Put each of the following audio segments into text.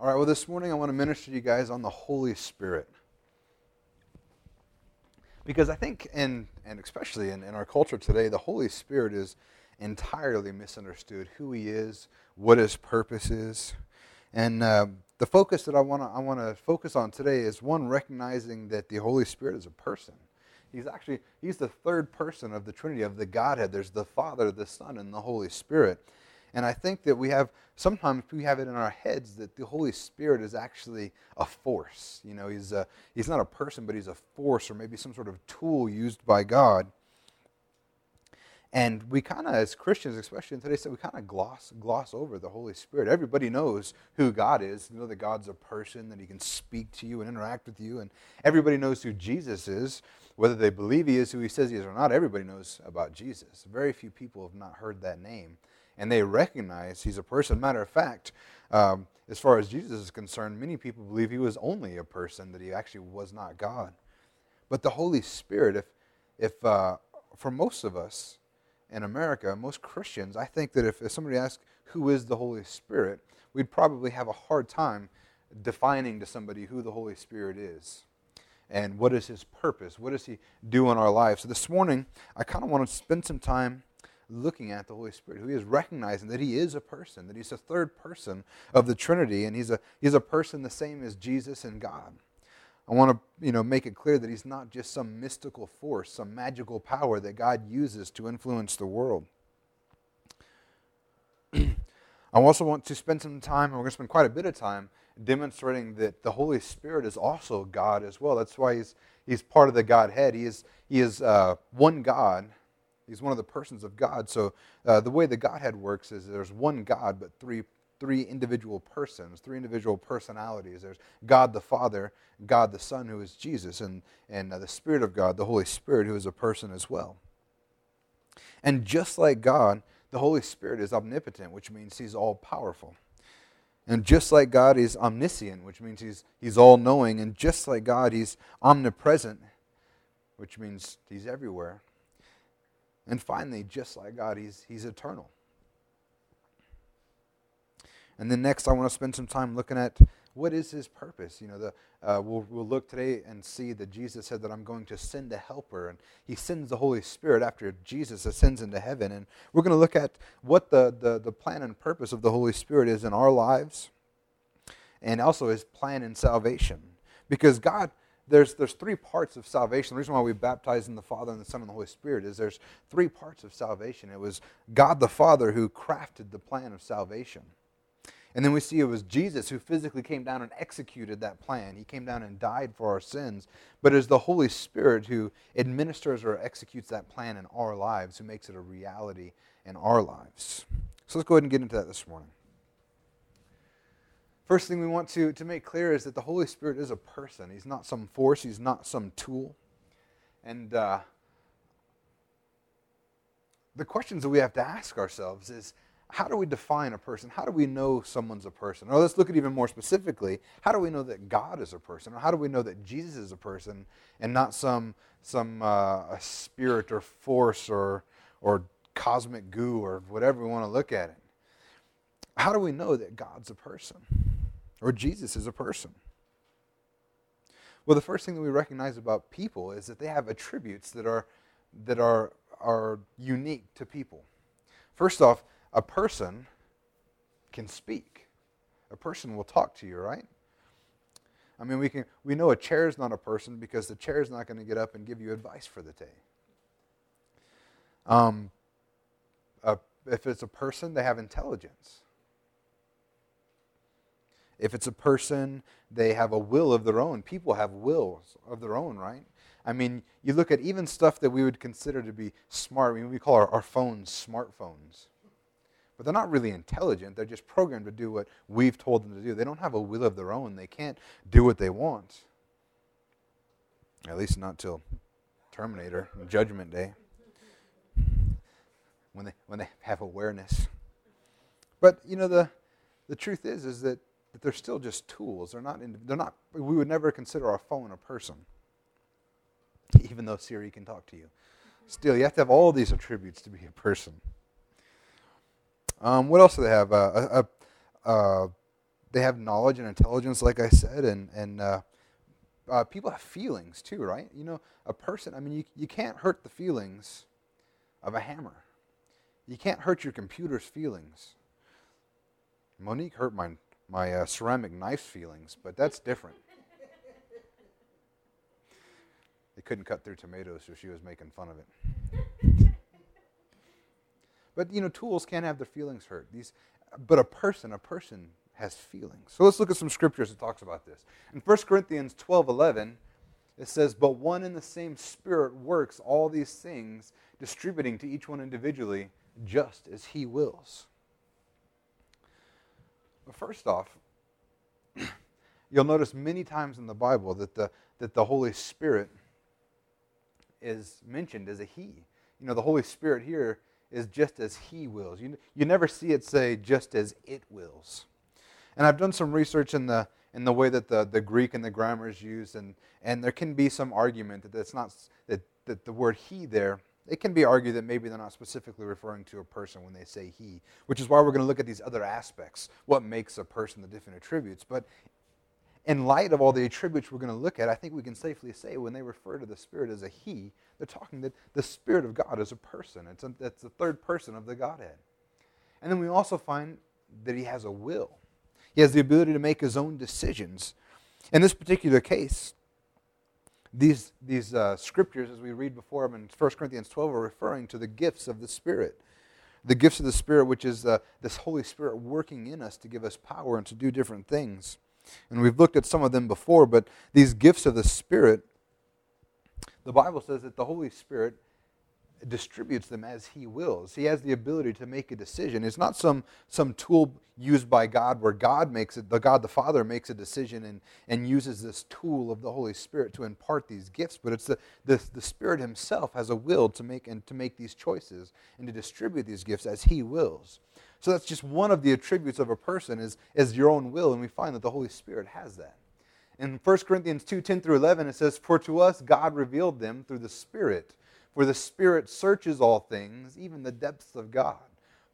All right, well, this morning I want to minister to you guys on the Holy Spirit. Because I think, in, and especially in, in our culture today, the Holy Spirit is entirely misunderstood who He is, what His purpose is. And uh, the focus that I want to I want to focus on today is one recognizing that the Holy Spirit is a person. He's actually he's the third person of the Trinity of the Godhead. There's the Father, the Son, and the Holy Spirit. And I think that we have, sometimes we have it in our heads that the Holy Spirit is actually a force. You know, he's, a, he's not a person, but he's a force or maybe some sort of tool used by God. And we kind of, as Christians, especially in today's day, we kind of gloss, gloss over the Holy Spirit. Everybody knows who God is. You know that God's a person, that he can speak to you and interact with you. And everybody knows who Jesus is. Whether they believe he is who he says he is or not, everybody knows about Jesus. Very few people have not heard that name and they recognize he's a person. Matter of fact, um, as far as Jesus is concerned, many people believe he was only a person, that he actually was not God. But the Holy Spirit, if, if uh, for most of us in America, most Christians, I think that if, if somebody asked, who is the Holy Spirit, we'd probably have a hard time defining to somebody who the Holy Spirit is and what is his purpose? What does he do in our lives? So this morning, I kind of want to spend some time looking at the Holy Spirit, who he is recognizing that he is a person, that he's a third person of the Trinity, and he's a, he's a person the same as Jesus and God. I want to you know, make it clear that he's not just some mystical force, some magical power that God uses to influence the world. I also want to spend some time, and we're going to spend quite a bit of time, demonstrating that the Holy Spirit is also God as well. That's why he's, he's part of the Godhead. He is, he is uh, one God He's one of the persons of God. So uh, the way the Godhead works is there's one God, but three three individual persons, three individual personalities. There's God the Father, God the Son, who is Jesus, and, and uh, the Spirit of God, the Holy Spirit, who is a person as well. And just like God, the Holy Spirit is omnipotent, which means he's all powerful. And just like God, he's omniscient, which means he's, he's all knowing. And just like God, he's omnipresent, which means he's everywhere. And finally, just like God, he's, he's eternal. And then next, I want to spend some time looking at what is his purpose. You know, the, uh, we'll, we'll look today and see that Jesus said that I'm going to send a helper, and he sends the Holy Spirit after Jesus ascends into heaven. And we're going to look at what the, the, the plan and purpose of the Holy Spirit is in our lives, and also his plan in salvation. Because God there's, there's three parts of salvation. The reason why we baptize in the Father and the Son and the Holy Spirit is there's three parts of salvation. It was God the Father who crafted the plan of salvation. And then we see it was Jesus who physically came down and executed that plan. He came down and died for our sins. But it's the Holy Spirit who administers or executes that plan in our lives, who makes it a reality in our lives. So let's go ahead and get into that this morning. First thing we want to, to make clear is that the Holy Spirit is a person. He's not some force, He's not some tool. And uh, the questions that we have to ask ourselves is how do we define a person? How do we know someone's a person? Or let's look at even more specifically how do we know that God is a person? Or how do we know that Jesus is a person and not some, some uh, spirit or force or, or cosmic goo or whatever we want to look at it? How do we know that God's a person? Or Jesus is a person? Well, the first thing that we recognize about people is that they have attributes that are, that are, are unique to people. First off, a person can speak. A person will talk to you, right? I mean, we, can, we know a chair is not a person because the chair is not going to get up and give you advice for the day. Um, if it's a person, they have intelligence. If it's a person, they have a will of their own. People have wills of their own, right? I mean, you look at even stuff that we would consider to be smart. I mean, we call our, our phones smartphones. But they're not really intelligent. They're just programmed to do what we've told them to do. They don't have a will of their own. They can't do what they want. At least not till Terminator, Judgment Day, when they, when they have awareness. But, you know, the, the truth is, is that that they're still just tools. They're not, they're not, we would never consider our phone a person, even though Siri can talk to you. Still, you have to have all these attributes to be a person. Um, what else do they have? Uh, a, a, they have knowledge and intelligence, like I said, and, and uh, uh, people have feelings too, right? You know, a person, I mean, you, you can't hurt the feelings of a hammer. You can't hurt your computer's feelings. Monique hurt my, my uh, ceramic knife feelings, but that's different. they couldn't cut through tomatoes, so she was making fun of it. but, you know, tools can't have their feelings hurt. These, but a person, a person has feelings. So let's look at some scriptures that talks about this. In 1 Corinthians 12 11, it says, But one and the same Spirit works all these things, distributing to each one individually just as he wills. But first off, you'll notice many times in the Bible that the, that the Holy Spirit is mentioned as a he. You know, the Holy Spirit here is just as he wills. You, you never see it say just as it wills. And I've done some research in the in the way that the, the Greek and the grammar is used, and, and there can be some argument that it's not that, that the word he there, it can be argued that maybe they're not specifically referring to a person when they say he, which is why we're going to look at these other aspects, what makes a person, the different attributes. But in light of all the attributes we're going to look at, I think we can safely say when they refer to the Spirit as a He, they're talking that the Spirit of God is a person. It's, a, it's the third person of the Godhead. And then we also find that He has a will. He has the ability to make his own decisions. In this particular case, these, these uh, scriptures, as we read before them in 1 Corinthians 12, are referring to the gifts of the Spirit. The gifts of the Spirit, which is uh, this Holy Spirit working in us to give us power and to do different things. And we've looked at some of them before, but these gifts of the Spirit, the Bible says that the Holy Spirit distributes them as he wills. He has the ability to make a decision. It's not some, some tool used by God where God makes it, the God the Father makes a decision and, and uses this tool of the Holy Spirit to impart these gifts, but it's the, the, the Spirit himself has a will to make and to make these choices and to distribute these gifts as he wills. So that's just one of the attributes of a person is, is your own will, and we find that the Holy Spirit has that. In 1 Corinthians 2 10 through 11, it says, For to us God revealed them through the Spirit. For the Spirit searches all things, even the depths of God.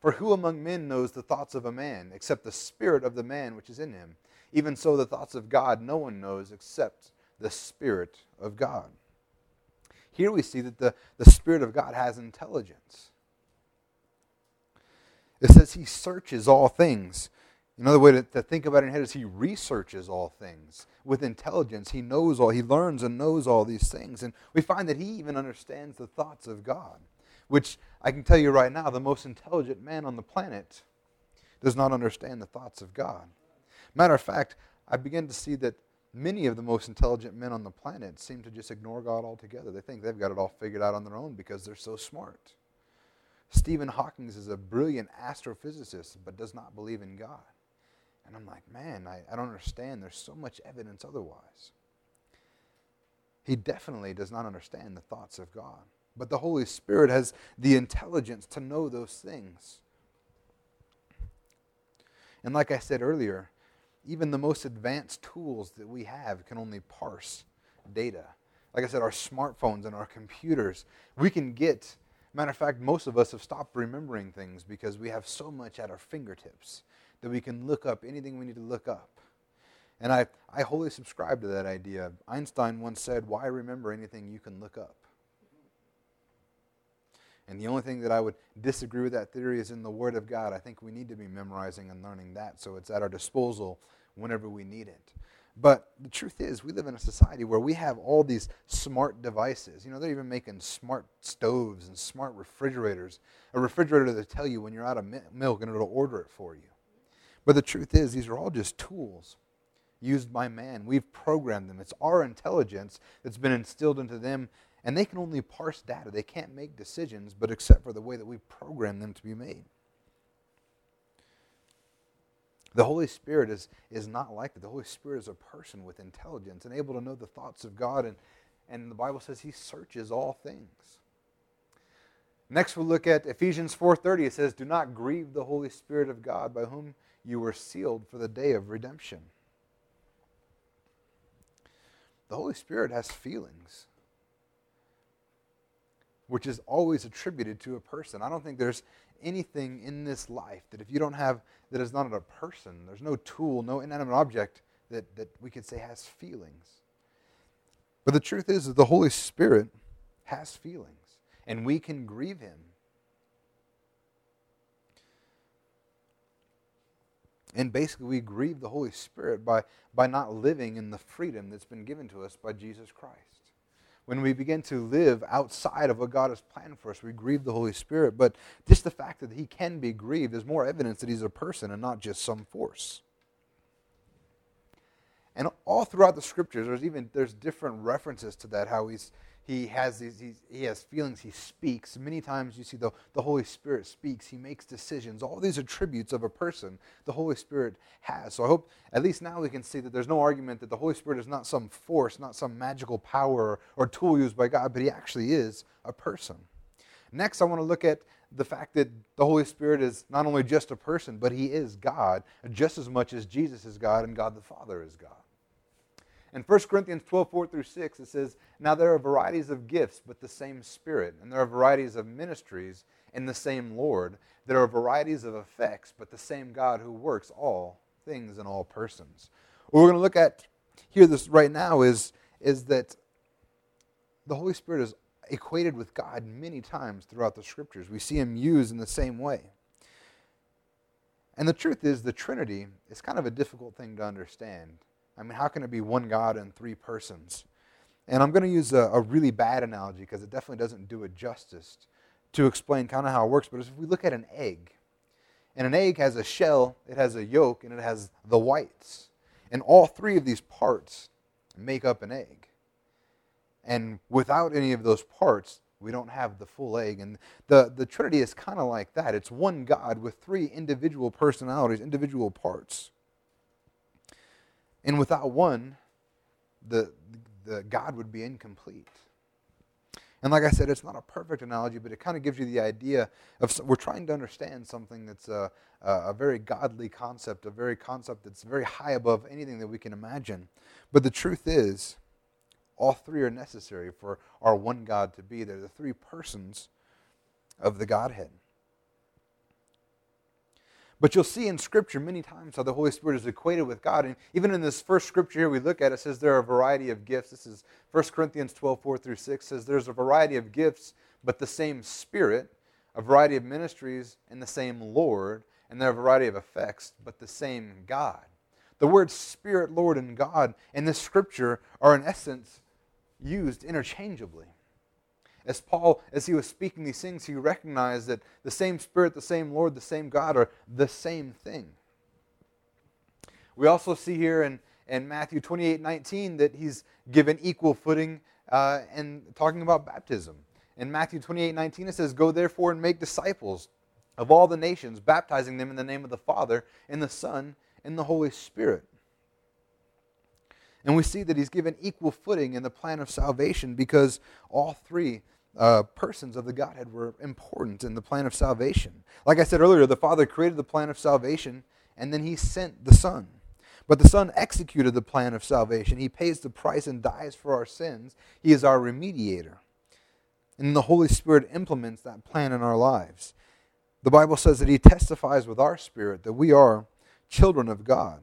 For who among men knows the thoughts of a man, except the Spirit of the man which is in him? Even so, the thoughts of God no one knows except the Spirit of God. Here we see that the, the Spirit of God has intelligence. It says he searches all things. Another way to, to think about it in head is he researches all things with intelligence. He knows all, he learns and knows all these things. And we find that he even understands the thoughts of God, which I can tell you right now, the most intelligent man on the planet does not understand the thoughts of God. Matter of fact, I begin to see that many of the most intelligent men on the planet seem to just ignore God altogether. They think they've got it all figured out on their own because they're so smart. Stephen Hawking is a brilliant astrophysicist but does not believe in God. And I'm like, man, I, I don't understand. There's so much evidence otherwise. He definitely does not understand the thoughts of God. But the Holy Spirit has the intelligence to know those things. And like I said earlier, even the most advanced tools that we have can only parse data. Like I said, our smartphones and our computers, we can get, matter of fact, most of us have stopped remembering things because we have so much at our fingertips that we can look up anything we need to look up. And I, I wholly subscribe to that idea. Einstein once said, Why remember anything you can look up? And the only thing that I would disagree with that theory is in the Word of God. I think we need to be memorizing and learning that so it's at our disposal whenever we need it. But the truth is, we live in a society where we have all these smart devices. You know, they're even making smart stoves and smart refrigerators. A refrigerator that'll tell you when you're out of milk and it'll order it for you. But the truth is, these are all just tools used by man. We've programmed them. It's our intelligence that's been instilled into them, and they can only parse data. They can't make decisions, but except for the way that we program them to be made. The Holy Spirit is, is not like that. The Holy Spirit is a person with intelligence and able to know the thoughts of God, and, and the Bible says he searches all things. Next we'll look at Ephesians 4:30. It says, "Do not grieve the Holy Spirit of God, by whom you were sealed for the day of redemption. The Holy Spirit has feelings, which is always attributed to a person. I don't think there's anything in this life that if you don't have, that is not a person, there's no tool, no inanimate object that, that we could say has feelings. But the truth is that the Holy Spirit has feelings, and we can grieve him. And basically, we grieve the Holy Spirit by, by not living in the freedom that's been given to us by Jesus Christ. When we begin to live outside of what God has planned for us, we grieve the Holy Spirit. But just the fact that He can be grieved is more evidence that He's a person and not just some force. And all throughout the scriptures, there's even there's different references to that. How he's he has these he has feelings. He speaks. Many times you see the the Holy Spirit speaks. He makes decisions. All these attributes of a person the Holy Spirit has. So I hope at least now we can see that there's no argument that the Holy Spirit is not some force, not some magical power or tool used by God, but he actually is a person. Next, I want to look at the fact that the Holy Spirit is not only just a person, but he is God just as much as Jesus is God and God the Father is God. In 1 Corinthians 12, 4 through 6, it says, Now there are varieties of gifts, but the same Spirit. And there are varieties of ministries in the same Lord. There are varieties of effects, but the same God who works all things in all persons. What we're going to look at here this right now is, is that the Holy Spirit is equated with God many times throughout the scriptures. We see him used in the same way. And the truth is, the Trinity is kind of a difficult thing to understand. I mean, how can it be one God and three persons? And I'm going to use a, a really bad analogy because it definitely doesn't do it justice to explain kind of how it works. But if we look at an egg, and an egg has a shell, it has a yolk, and it has the whites. And all three of these parts make up an egg. And without any of those parts, we don't have the full egg. And the, the Trinity is kind of like that. It's one God with three individual personalities, individual parts. And without one, the, the God would be incomplete. And like I said, it's not a perfect analogy, but it kind of gives you the idea of we're trying to understand something that's a, a, very godly concept, a very concept that's very high above anything that we can imagine. But the truth is, all three are necessary for our one God to be They're the three persons of the Godhead. But you'll see in Scripture many times how the Holy Spirit is equated with God. And even in this first scripture here we look at, it says there are a variety of gifts. This is 1 Corinthians 12, 4 through 6 says there's a variety of gifts, but the same Spirit, a variety of ministries, and the same Lord, and there are a variety of effects, but the same God. The words Spirit, Lord, and God in this scripture are in essence used interchangeably as Paul, as he was speaking these things, he recognized that the same Spirit, the same Lord, the same God are the same thing. We also see here in, in Matthew 28 19 that he's given equal footing uh, in talking about baptism. In Matthew 28 19, it says, Go therefore and make disciples of all the nations, baptizing them in the name of the Father, and the Son, and the Holy Spirit. And we see that he's given equal footing in the plan of salvation because all three uh, persons of the Godhead were important in the plan of salvation. Like I said earlier, the Father created the plan of salvation, and then He sent the Son. But the Son executed the plan of salvation. He pays the price and dies for our sins. He is our remediator. And the Holy Spirit implements that plan in our lives. The Bible says that He testifies with our spirit that we are children of God.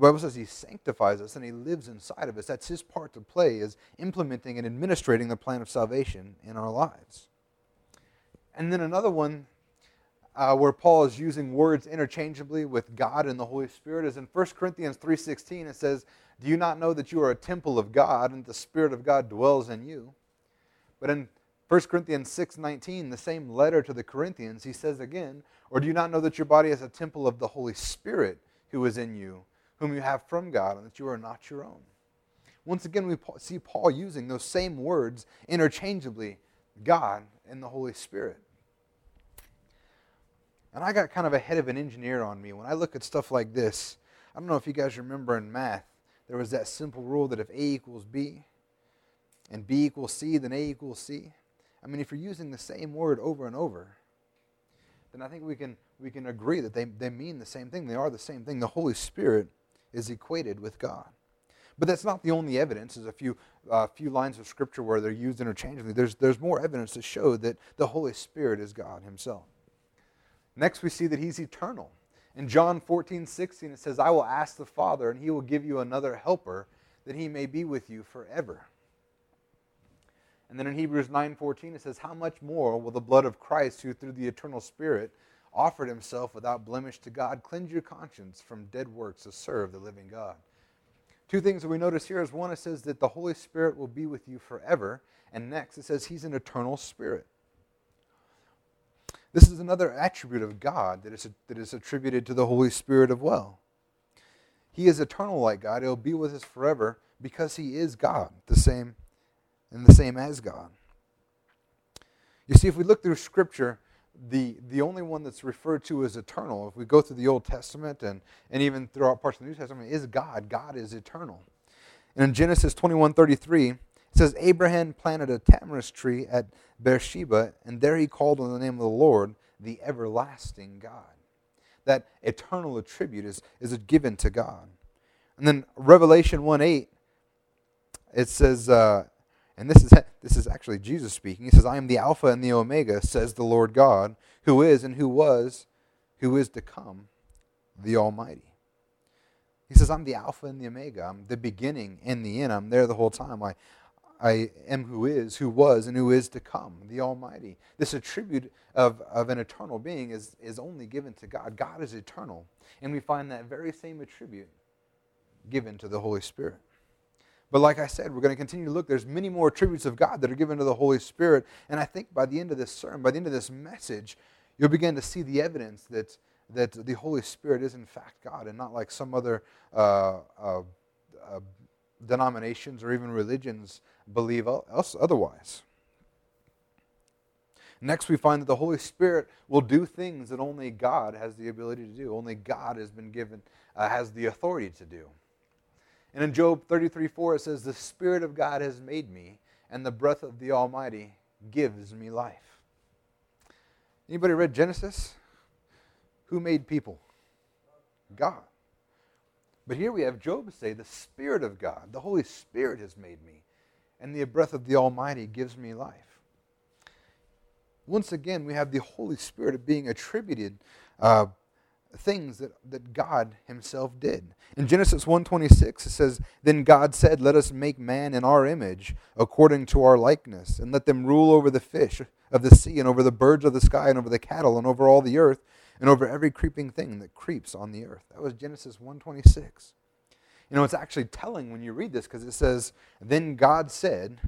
The Bible says He sanctifies us and He lives inside of us. That's His part to play, is implementing and administrating the plan of salvation in our lives. And then another one uh, where Paul is using words interchangeably with God and the Holy Spirit is in 1 Corinthians 3.16. It says, Do you not know that you are a temple of God and the Spirit of God dwells in you? But in 1 Corinthians 6:19, the same letter to the Corinthians, he says again, or do you not know that your body is a temple of the Holy Spirit who is in you, whom you have from God, and that you are not your own. Once again, we see Paul using those same words interchangeably God and the Holy Spirit. And I got kind of a head of an engineer on me. When I look at stuff like this, I don't know if you guys remember in math, there was that simple rule that if A equals B and B equals C, then A equals C. I mean, if you're using the same word over and over, then I think we can, we can agree that they, they mean the same thing. They are the same thing. The Holy Spirit is equated with God. But that's not the only evidence. There's a few, uh, few lines of Scripture where they're used interchangeably. There's, there's more evidence to show that the Holy Spirit is God Himself. Next, we see that he's eternal. In John 14, 16, it says, I will ask the Father, and he will give you another helper, that he may be with you forever. And then in Hebrews 9:14 it says, "How much more will the blood of Christ, who through the eternal Spirit offered himself without blemish to God, cleanse your conscience from dead works to serve the living God?" Two things that we notice here is one, it says that the Holy Spirit will be with you forever, and next it says he's an eternal spirit. This is another attribute of God that is, that is attributed to the Holy Spirit as well. He is eternal like God. He'll be with us forever because he is God, the same and the same as God. You see, if we look through Scripture, the, the only one that's referred to as eternal, if we go through the Old Testament and, and even throughout parts of the New Testament, is God. God is eternal. And in Genesis 21 33, it says, Abraham planted a tamarisk tree at Beersheba, and there he called on the name of the Lord, the everlasting God. That eternal attribute is, is given to God. And then Revelation 1 8, it says, uh, and this is, this is actually Jesus speaking. He says, I am the Alpha and the Omega, says the Lord God, who is and who was, who is to come, the Almighty. He says, I'm the Alpha and the Omega. I'm the beginning and the end. I'm there the whole time. I, I am who is, who was, and who is to come, the Almighty. This attribute of, of an eternal being is, is only given to God. God is eternal. And we find that very same attribute given to the Holy Spirit. But like I said, we're going to continue to look. There's many more attributes of God that are given to the Holy Spirit. And I think by the end of this sermon, by the end of this message, you'll begin to see the evidence that, that the Holy Spirit is in fact God and not like some other uh, uh, uh, denominations or even religions believe else otherwise. Next, we find that the Holy Spirit will do things that only God has the ability to do. Only God has been given, uh, has the authority to do. And in Job 33 4, it says, The Spirit of God has made me, and the breath of the Almighty gives me life. Anybody read Genesis? Who made people? God. But here we have Job say, The Spirit of God, the Holy Spirit has made me, and the breath of the Almighty gives me life. Once again, we have the Holy Spirit being attributed uh, things that, that God himself did. In Genesis 1:26 it says, "Then God said, let us make man in our image, according to our likeness, and let them rule over the fish of the sea and over the birds of the sky and over the cattle and over all the earth and over every creeping thing that creeps on the earth." That was Genesis 1:26. You know, it's actually telling when you read this because it says, "Then God said,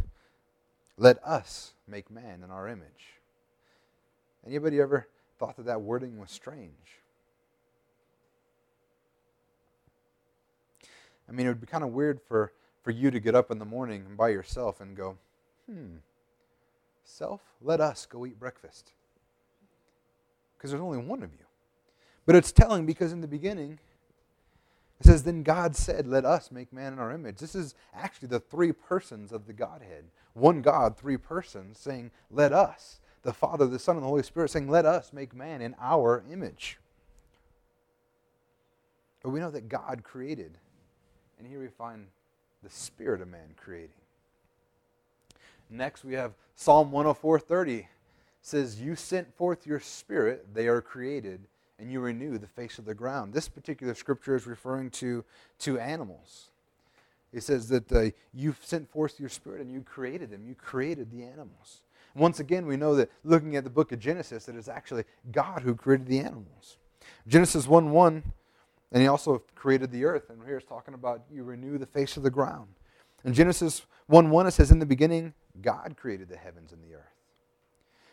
let us make man in our image." Anybody ever thought that that wording was strange? I mean, it would be kind of weird for, for you to get up in the morning by yourself and go, hmm, self, let us go eat breakfast. Because there's only one of you. But it's telling because in the beginning, it says, Then God said, Let us make man in our image. This is actually the three persons of the Godhead. One God, three persons, saying, Let us. The Father, the Son, and the Holy Spirit saying, Let us make man in our image. But we know that God created and here we find the spirit of man creating. Next we have Psalm 104:30 says, "You sent forth your spirit, they are created, and you renew the face of the ground." This particular scripture is referring to to animals. It says that uh, you sent forth your spirit and you created them. You created the animals. Once again, we know that looking at the book of Genesis, that it's actually God who created the animals. Genesis 1 1 and he also created the earth. And here it's talking about you renew the face of the ground. In Genesis 1 1, it says, In the beginning, God created the heavens and the earth.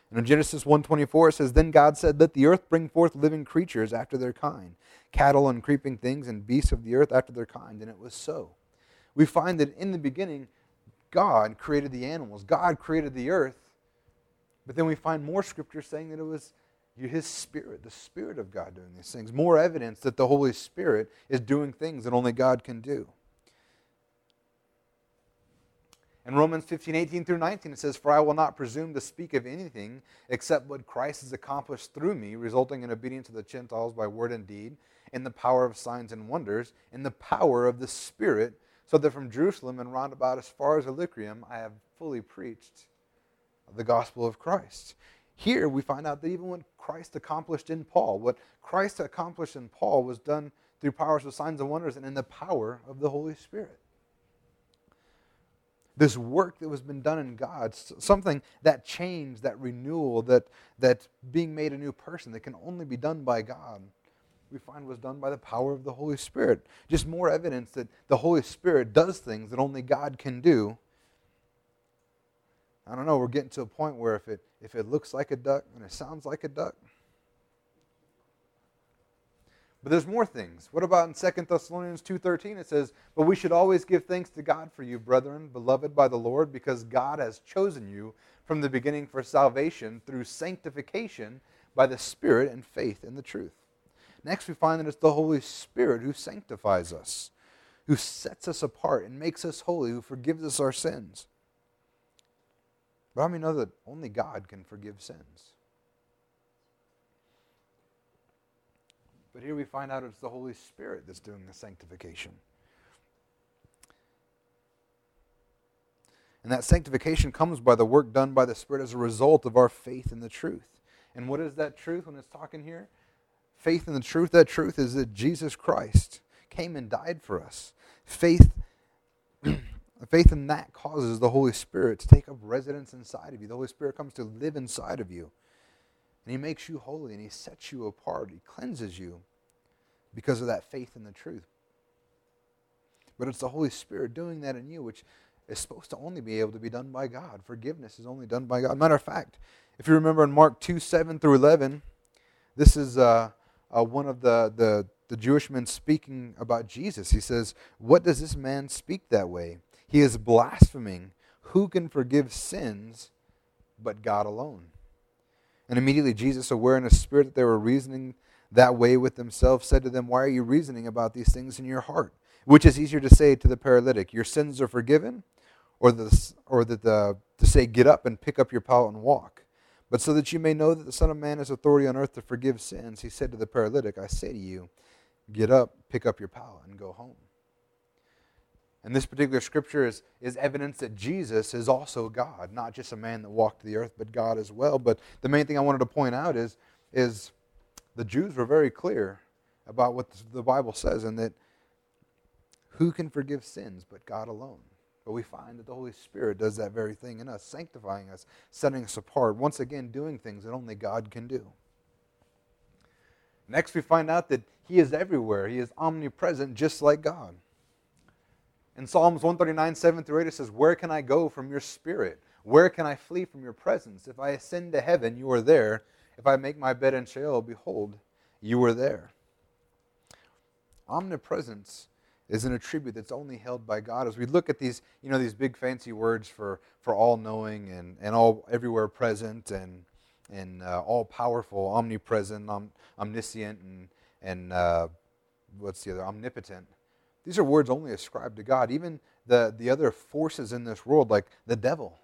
And in Genesis 1:24 it says, Then God said, Let the earth bring forth living creatures after their kind, cattle and creeping things, and beasts of the earth after their kind. And it was so. We find that in the beginning, God created the animals, God created the earth. But then we find more scripture saying that it was his Spirit, the Spirit of God doing these things. More evidence that the Holy Spirit is doing things that only God can do. In Romans 15, 18 through 19, it says, For I will not presume to speak of anything except what Christ has accomplished through me, resulting in obedience to the Gentiles by word and deed, in the power of signs and wonders, in the power of the Spirit, so that from Jerusalem and round about as far as Illyricum I have fully preached the gospel of Christ. Here we find out that even what Christ accomplished in Paul, what Christ accomplished in Paul was done through powers of signs and wonders and in the power of the Holy Spirit. This work that was been done in God, something that change, that renewal, that, that being made a new person that can only be done by God, we find was done by the power of the Holy Spirit. Just more evidence that the Holy Spirit does things that only God can do I don't know, we're getting to a point where if it, if it looks like a duck and it sounds like a duck. But there's more things. What about in 2 Thessalonians 2:13 it says, "But we should always give thanks to God for you, brethren, beloved by the Lord, because God has chosen you from the beginning for salvation through sanctification by the Spirit and faith in the truth." Next we find that it's the Holy Spirit who sanctifies us, who sets us apart and makes us holy, who forgives us our sins. But how many know that only God can forgive sins? But here we find out it's the Holy Spirit that's doing the sanctification. And that sanctification comes by the work done by the Spirit as a result of our faith in the truth. And what is that truth when it's talking here? Faith in the truth. That truth is that Jesus Christ came and died for us. Faith Faith in that causes the Holy Spirit to take up residence inside of you. The Holy Spirit comes to live inside of you. And He makes you holy and He sets you apart. He cleanses you because of that faith in the truth. But it's the Holy Spirit doing that in you, which is supposed to only be able to be done by God. Forgiveness is only done by God. Matter of fact, if you remember in Mark 2 7 through 11, this is uh, uh, one of the, the, the Jewish men speaking about Jesus. He says, What does this man speak that way? He is blaspheming. Who can forgive sins but God alone? And immediately Jesus, aware in his spirit that they were reasoning that way with themselves, said to them, Why are you reasoning about these things in your heart? Which is easier to say to the paralytic, Your sins are forgiven, or, the, or that the, to say, Get up and pick up your pallet and walk. But so that you may know that the Son of Man has authority on earth to forgive sins, he said to the paralytic, I say to you, Get up, pick up your pallet, and go home. And this particular scripture is, is evidence that Jesus is also God, not just a man that walked the earth, but God as well. But the main thing I wanted to point out is, is the Jews were very clear about what the Bible says and that who can forgive sins but God alone? But we find that the Holy Spirit does that very thing in us, sanctifying us, setting us apart, once again doing things that only God can do. Next, we find out that He is everywhere. He is omnipresent, just like God. In Psalms 139, 7 through 8, it says, Where can I go from your spirit? Where can I flee from your presence? If I ascend to heaven, you are there. If I make my bed in Sheol, behold, you are there. Omnipresence is an attribute that's only held by God. As we look at these, you know, these big fancy words for, for all knowing and, and all everywhere present and, and uh, all powerful, omnipresent, om, omniscient, and, and uh, what's the other? Omnipotent. These are words only ascribed to God. Even the, the other forces in this world, like the devil,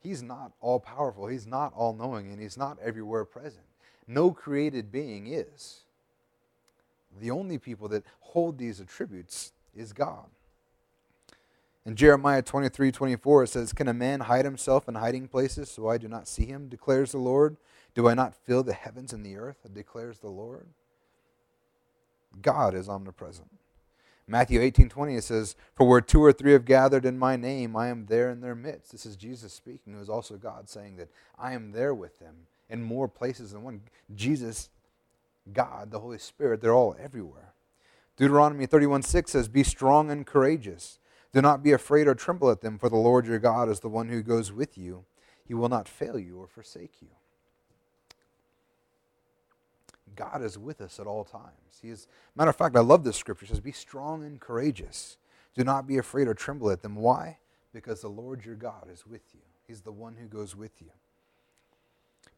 he's not all powerful, he's not all knowing, and he's not everywhere present. No created being is. The only people that hold these attributes is God. In Jeremiah 23 24, it says, Can a man hide himself in hiding places so I do not see him, declares the Lord? Do I not fill the heavens and the earth, declares the Lord? God is omnipresent. Matthew 18 20, it says, For where two or three have gathered in my name, I am there in their midst. This is Jesus speaking, who is also God, saying that I am there with them in more places than one. Jesus, God, the Holy Spirit, they're all everywhere. Deuteronomy 31 6 says, Be strong and courageous. Do not be afraid or tremble at them, for the Lord your God is the one who goes with you. He will not fail you or forsake you. God is with us at all times. He is, matter of fact, I love this scripture. It says, Be strong and courageous. Do not be afraid or tremble at them. Why? Because the Lord your God is with you. He's the one who goes with you.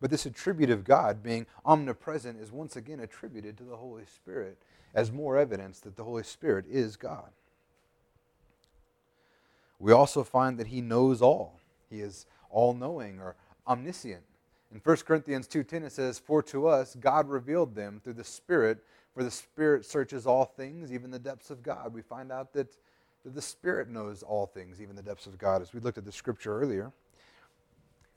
But this attribute of God being omnipresent is once again attributed to the Holy Spirit as more evidence that the Holy Spirit is God. We also find that He knows all. He is all knowing or omniscient. In 1 Corinthians 2:10 it says, "For to us God revealed them through the Spirit, for the Spirit searches all things, even the depths of God." We find out that, the Spirit knows all things, even the depths of God, as we looked at the scripture earlier.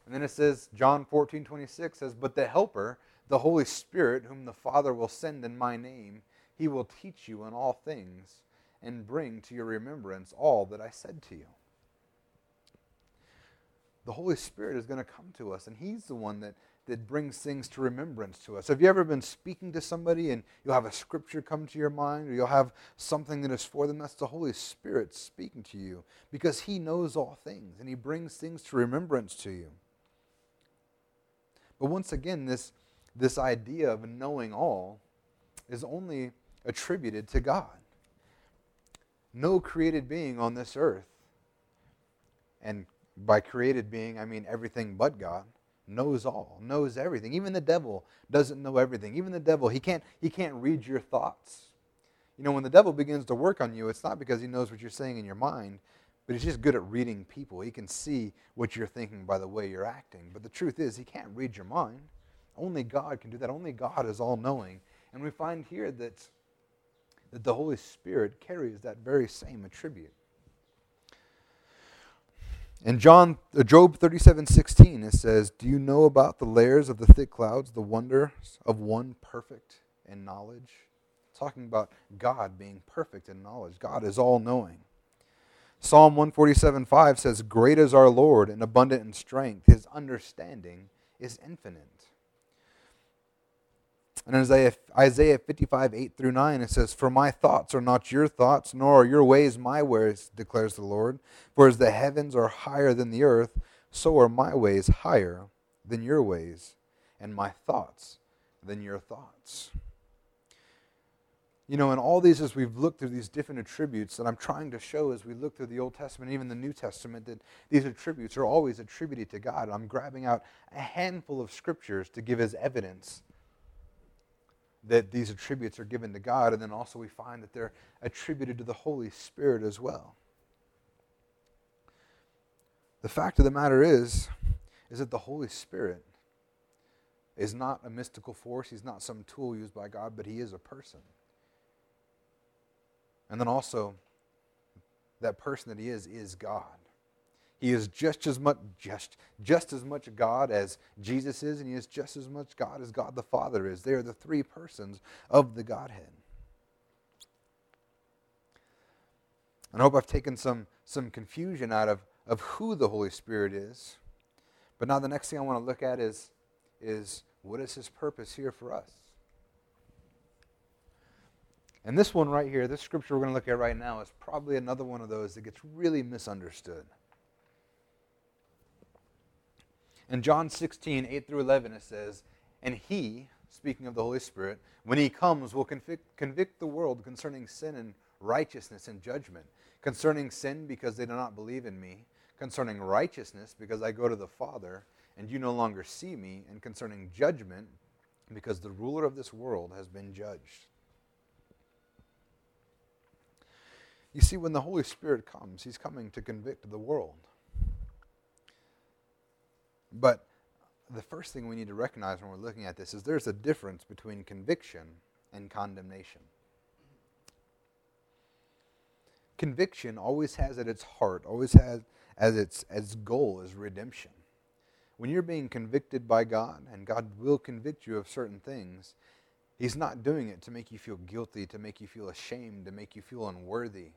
And then it says, John 14, 26 says, But the Helper, the Holy Spirit, whom the Father will send in my name, he will teach you in all things and bring to your remembrance all that I said to you. The Holy Spirit is going to come to us, and He's the one that, that brings things to remembrance to us. Have you ever been speaking to somebody and you'll have a scripture come to your mind, or you'll have something that is for them? That's the Holy Spirit speaking to you because He knows all things and He brings things to remembrance to you. But once again, this, this idea of knowing all is only attributed to God. No created being on this earth, and by created being, I mean everything but God, knows all, knows everything. Even the devil doesn't know everything. Even the devil, he can't, he can't read your thoughts. You know, when the devil begins to work on you, it's not because he knows what you're saying in your mind, but he's just good at reading people. He can see what you're thinking by the way you're acting. But the truth is, he can't read your mind. Only God can do that. Only God is all knowing. And we find here that, that the Holy Spirit carries that very same attribute. In John, uh, Job 37 16, it says, Do you know about the layers of the thick clouds, the wonders of one perfect in knowledge? Talking about God being perfect in knowledge. God is all knowing. Psalm 147 5 says, Great is our Lord and abundant in strength. His understanding is infinite. And Isaiah, Isaiah 55 8 through 9, it says, For my thoughts are not your thoughts, nor are your ways my ways, declares the Lord. For as the heavens are higher than the earth, so are my ways higher than your ways, and my thoughts than your thoughts. You know, in all these, as we've looked through these different attributes that I'm trying to show as we look through the Old Testament, even the New Testament, that these attributes are always attributed to God. I'm grabbing out a handful of scriptures to give as evidence that these attributes are given to God, and then also we find that they're attributed to the Holy Spirit as well. The fact of the matter is, is that the Holy Spirit is not a mystical force. He's not some tool used by God, but he is a person. And then also, that person that he is is God. He is just as much just, just as much God as Jesus is, and he is just as much God as God the Father is. They are the three persons of the Godhead. And I hope I've taken some, some confusion out of, of who the Holy Spirit is. But now the next thing I want to look at is, is what is his purpose here for us? And this one right here, this scripture we're going to look at right now, is probably another one of those that gets really misunderstood. In John 16, 8 through 11, it says, And he, speaking of the Holy Spirit, when he comes, will convict, convict the world concerning sin and righteousness and judgment. Concerning sin, because they do not believe in me. Concerning righteousness, because I go to the Father, and you no longer see me. And concerning judgment, because the ruler of this world has been judged. You see, when the Holy Spirit comes, He's coming to convict the world. But the first thing we need to recognize when we're looking at this is there's a difference between conviction and condemnation. Conviction always has at its heart, always has as its as goal is redemption. When you're being convicted by God, and God will convict you of certain things, He's not doing it to make you feel guilty, to make you feel ashamed, to make you feel unworthy,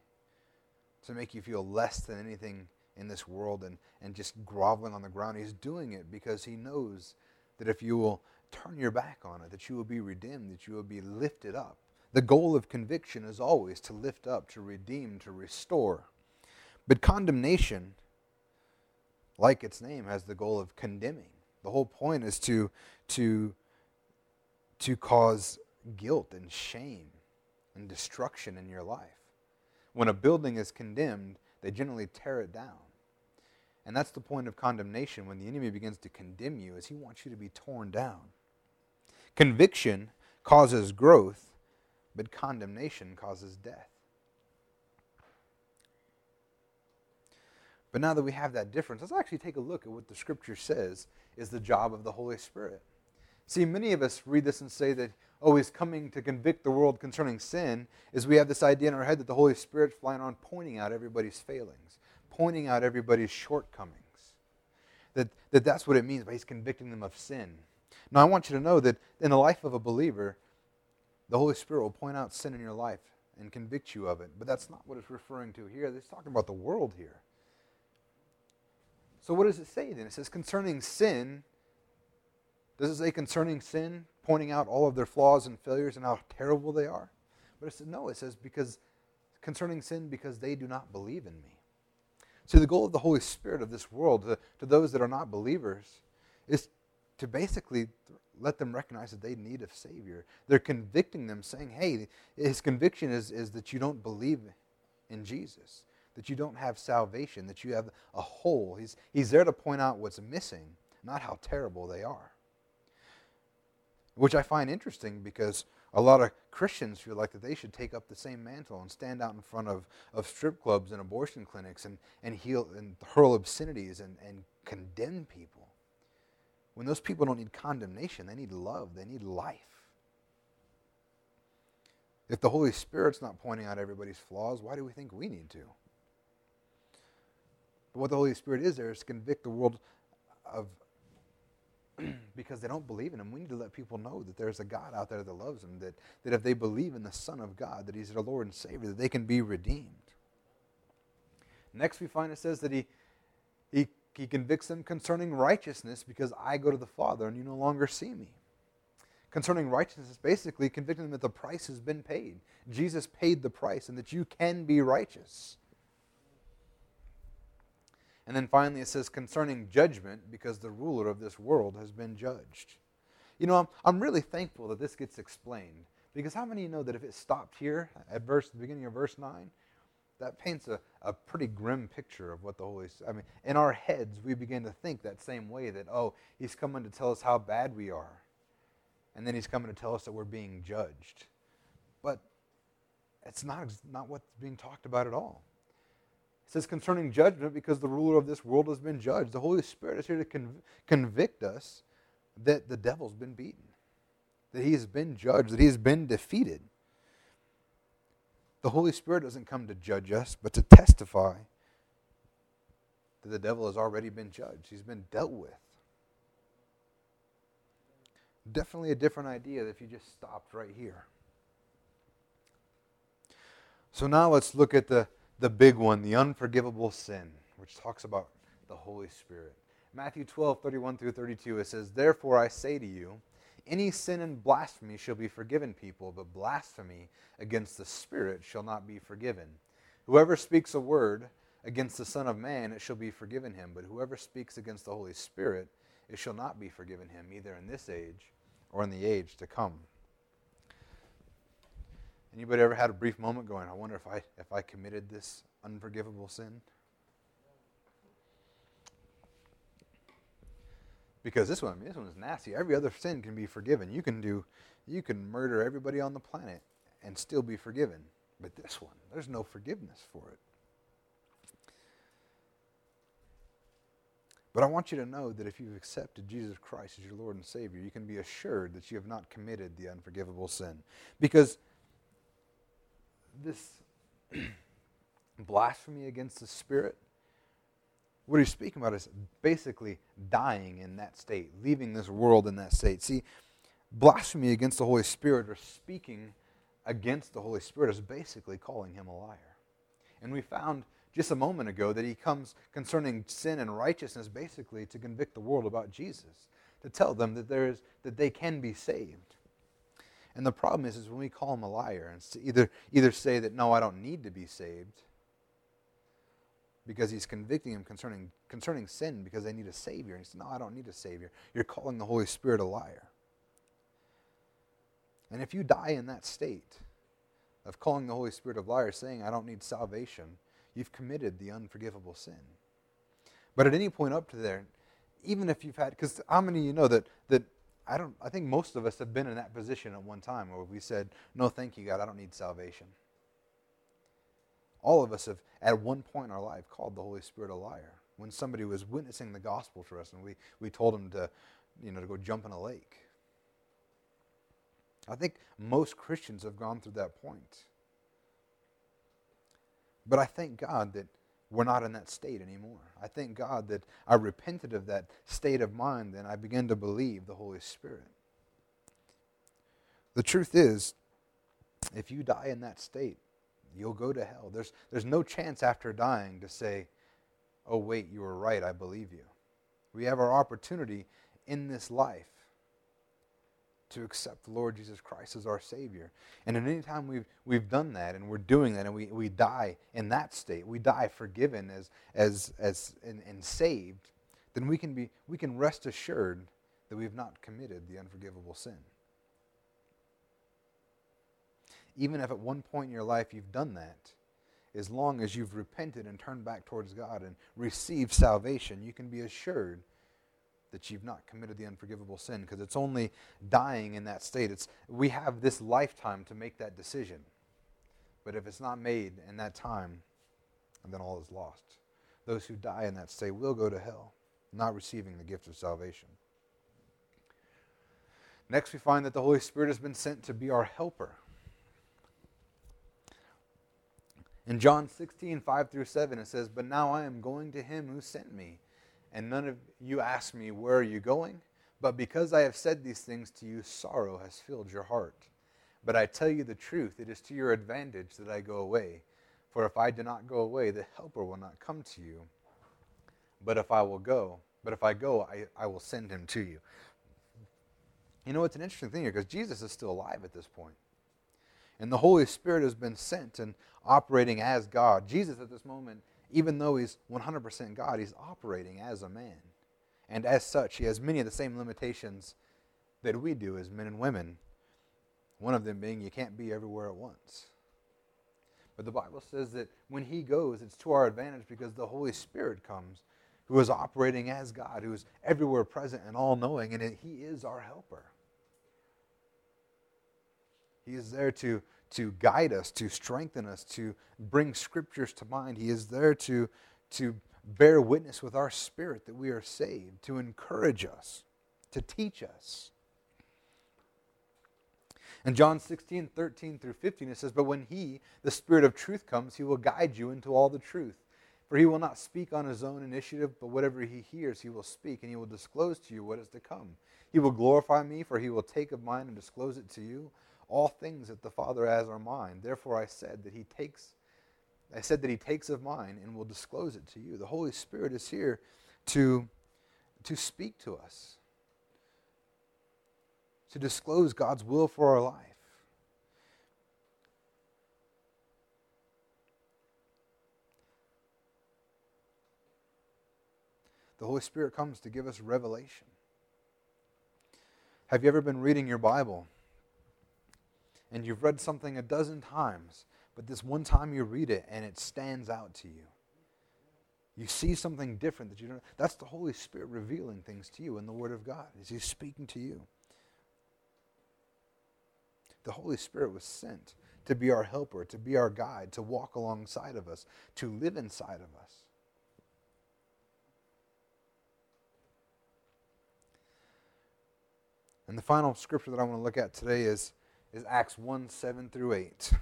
to make you feel less than anything in this world and, and just groveling on the ground. He's doing it because he knows that if you will turn your back on it, that you will be redeemed, that you will be lifted up. The goal of conviction is always to lift up, to redeem, to restore. But condemnation, like its name, has the goal of condemning. The whole point is to, to to cause guilt and shame and destruction in your life. When a building is condemned, they generally tear it down. And that's the point of condemnation when the enemy begins to condemn you is he wants you to be torn down. Conviction causes growth, but condemnation causes death. But now that we have that difference, let's actually take a look at what the scripture says is the job of the Holy Spirit. See, many of us read this and say that, he's coming to convict the world concerning sin, is we have this idea in our head that the Holy Spirit's flying on pointing out everybody's failings, pointing out everybody's shortcomings. that, that that's what it means by he's convicting them of sin. Now, I want you to know that in the life of a believer, the Holy Spirit will point out sin in your life and convict you of it. But that's not what it's referring to here. It's talking about the world here. So, what does it say then? It says concerning sin. Does it say concerning sin, pointing out all of their flaws and failures and how terrible they are? But it says, no, it says because concerning sin, because they do not believe in me. See, the goal of the Holy Spirit of this world to, to those that are not believers is to basically let them recognize that they need a Savior. They're convicting them, saying, hey, his conviction is, is that you don't believe in Jesus, that you don't have salvation, that you have a hole. He's, he's there to point out what's missing, not how terrible they are. Which I find interesting because a lot of Christians feel like that they should take up the same mantle and stand out in front of, of strip clubs and abortion clinics and, and heal and hurl obscenities and, and condemn people. When those people don't need condemnation, they need love, they need life. If the Holy Spirit's not pointing out everybody's flaws, why do we think we need to? But what the Holy Spirit is there is to convict the world of because they don't believe in him. We need to let people know that there's a God out there that loves them, that, that if they believe in the Son of God, that he's their Lord and Savior, that they can be redeemed. Next we find it says that he, he he convicts them concerning righteousness because I go to the Father and you no longer see me. Concerning righteousness, basically convicting them that the price has been paid. Jesus paid the price and that you can be righteous. And then finally it says concerning judgment because the ruler of this world has been judged. You know, I'm, I'm really thankful that this gets explained because how many of you know that if it stopped here at verse, the beginning of verse 9, that paints a, a pretty grim picture of what the Holy I mean, in our heads, we begin to think that same way that, oh, he's coming to tell us how bad we are. And then he's coming to tell us that we're being judged. But it's not, not what's being talked about at all. It says concerning judgment because the ruler of this world has been judged. The Holy Spirit is here to conv- convict us that the devil's been beaten, that he has been judged, that he has been defeated. The Holy Spirit doesn't come to judge us, but to testify that the devil has already been judged. He's been dealt with. Definitely a different idea if you just stopped right here. So now let's look at the, the big one, the unforgivable sin, which talks about the Holy Spirit. Matthew 12, 31 through 32, it says, Therefore I say to you, any sin and blasphemy shall be forgiven people, but blasphemy against the Spirit shall not be forgiven. Whoever speaks a word against the Son of Man, it shall be forgiven him. But whoever speaks against the Holy Spirit, it shall not be forgiven him, either in this age or in the age to come. Anybody ever had a brief moment going, I wonder if I, if I committed this unforgivable sin? Because this one, this one is nasty. Every other sin can be forgiven. You can do, you can murder everybody on the planet and still be forgiven. But this one, there's no forgiveness for it. But I want you to know that if you've accepted Jesus Christ as your Lord and Savior, you can be assured that you have not committed the unforgivable sin. Because this blasphemy against the Spirit, what he's speaking about is basically dying in that state, leaving this world in that state. See, blasphemy against the Holy Spirit or speaking against the Holy Spirit is basically calling him a liar. And we found just a moment ago that he comes concerning sin and righteousness basically to convict the world about Jesus, to tell them that there is that they can be saved. And the problem is, is when we call him a liar and either either say that no, I don't need to be saved, because he's convicting him concerning, concerning sin because they need a Savior. And he said, No, I don't need a Savior. You're calling the Holy Spirit a liar. And if you die in that state of calling the Holy Spirit a liar, saying, I don't need salvation, you've committed the unforgivable sin. But at any point up to there, even if you've had, because how many of you know that, that I don't, I think most of us have been in that position at one time where we said, No, thank you, God, I don't need salvation. All of us have, at one point in our life, called the Holy Spirit a liar. When somebody was witnessing the gospel to us and we, we told them to, you know, to go jump in a lake. I think most Christians have gone through that point. But I thank God that we're not in that state anymore. I thank God that I repented of that state of mind and I began to believe the Holy Spirit. The truth is, if you die in that state, you'll go to hell. There's, there's no chance after dying to say, oh, wait, you were right, I believe you. We have our opportunity in this life to accept the Lord Jesus Christ as our Savior. And at any time we've, we've done that and we're doing that and we, we die in that state, we die forgiven as, as, as, and, and saved, then we can, be, we can rest assured that we've not committed the unforgivable sin. Even if at one point in your life you've done that, as long as you've repented and turned back towards God and received salvation, you can be assured that you've not committed the unforgivable sin because it's only dying in that state. It's, we have this lifetime to make that decision. But if it's not made in that time, then all is lost. Those who die in that state will go to hell, not receiving the gift of salvation. Next, we find that the Holy Spirit has been sent to be our helper. In John 16, 5 through 7, it says, But now I am going to him who sent me and none of you ask me, Where are you going? But because I have said these things to you, sorrow has filled your heart. But I tell you the truth, it is to your advantage that I go away. For if I do not go away, the Helper will not come to you. But if I will go, but if I go, I, I will send him to you. You know, it's an interesting thing here because Jesus is still alive at this point. And the Holy Spirit has been sent and operating as God. Jesus at this moment even though he's 100% God, he's operating as a man. And as such, he has many of the same limitations that we do as men and women. One of them being you can't be everywhere at once. But the Bible says that when he goes, it's to our advantage because the Holy Spirit comes, who is operating as God, who is everywhere present and all knowing, and he is our helper. He is there to to guide us, to strengthen us, to bring scriptures to mind. He is there to, to bear witness with our spirit that we are saved, to encourage us, to teach us. In John 16, 13 through 15, it says, But when He, the Spirit of truth, comes, He will guide you into all the truth. For He will not speak on His own initiative, but whatever He hears, He will speak, and He will disclose to you what is to come. He will glorify me, for He will take of mine and disclose it to you. All things that the Father has are mine. Therefore I said that he takes I said that he takes of mine and will disclose it to you. The Holy Spirit is here to, to speak to us, to disclose God's will for our life. The Holy Spirit comes to give us revelation. Have you ever been reading your Bible and you've read something a dozen times, but this one time you read it and it stands out to you. You see something different that you don't. That's the Holy Spirit revealing things to you in the Word of God. Is He speaking to you? The Holy Spirit was sent to be our helper, to be our guide, to walk alongside of us, to live inside of us. And the final scripture that I want to look at today is is Acts 1 7 through 8.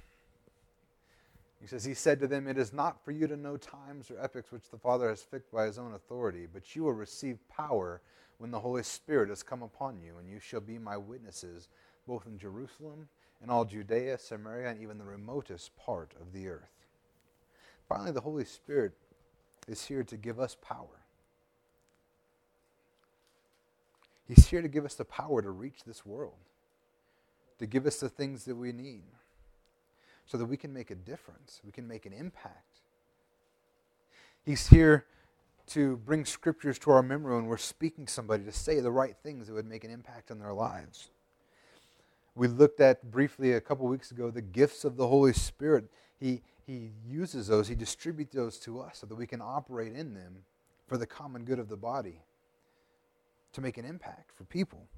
He says, He said to them, It is not for you to know times or epochs which the Father has fixed by his own authority, but you will receive power when the Holy Spirit has come upon you, and you shall be my witnesses both in Jerusalem and all Judea, Samaria, and even the remotest part of the earth. Finally, the Holy Spirit is here to give us power. He's here to give us the power to reach this world to give us the things that we need so that we can make a difference, we can make an impact. He's here to bring scriptures to our memory when we're speaking to somebody to say the right things that would make an impact on their lives. We looked at briefly a couple weeks ago the gifts of the Holy Spirit. He, he uses those, He distributes those to us so that we can operate in them for the common good of the body, to make an impact for people.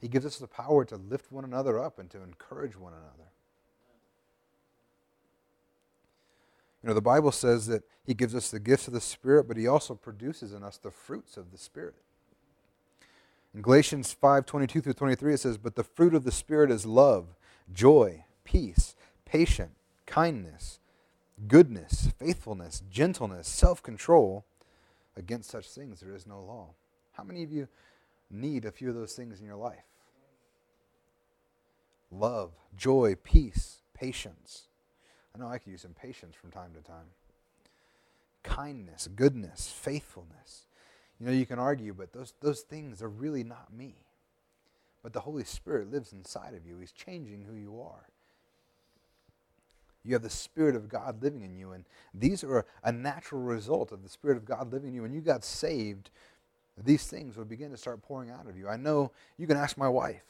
He gives us the power to lift one another up and to encourage one another. You know, the Bible says that He gives us the gifts of the Spirit, but He also produces in us the fruits of the Spirit. In Galatians 5 22 through 23, it says, But the fruit of the Spirit is love, joy, peace, patience kindness, goodness, faithfulness, gentleness, self control. Against such things there is no law. How many of you need a few of those things in your life? Love, joy, peace, patience. I know I could use some patience from time to time. Kindness, goodness, faithfulness. You know, you can argue, but those, those things are really not me. But the Holy Spirit lives inside of you. He's changing who you are. You have the Spirit of God living in you. And these are a natural result of the Spirit of God living in you. When you got saved, these things would begin to start pouring out of you. I know you can ask my wife.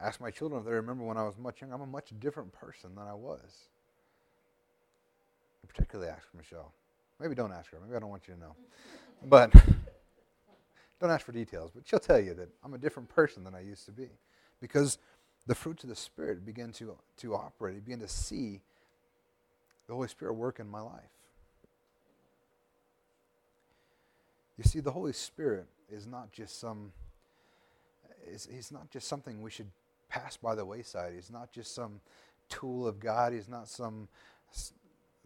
Ask my children if they remember when I was much younger. I'm a much different person than I was. particularly ask Michelle. Maybe don't ask her. Maybe I don't want you to know. But don't ask for details. But she'll tell you that I'm a different person than I used to be. Because the fruits of the Spirit begin to, to operate. You begin to see the Holy Spirit work in my life. You see, the Holy Spirit is not just some, he's not just something we should pass by the wayside. He's not just some tool of God. He's not some,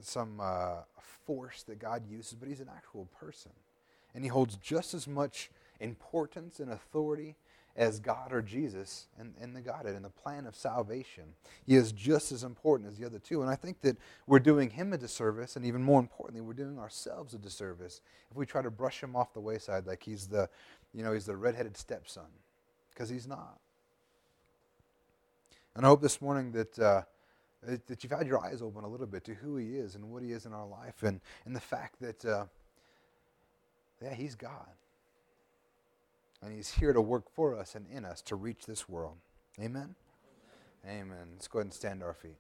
some uh, force that God uses, but he's an actual person. And he holds just as much importance and authority as God or Jesus and, the Godhead and the plan of salvation. He is just as important as the other two. And I think that we're doing him a disservice, and even more importantly, we're doing ourselves a disservice if we try to brush him off the wayside like he's the, you know, he's the redheaded stepson, because he's not. And I hope this morning that, uh, that you've had your eyes open a little bit to who he is and what he is in our life and, and the fact that, uh, yeah, he's God. And He's here to work for us and in us to reach this world. Amen? Amen. Let's go ahead and stand to our feet.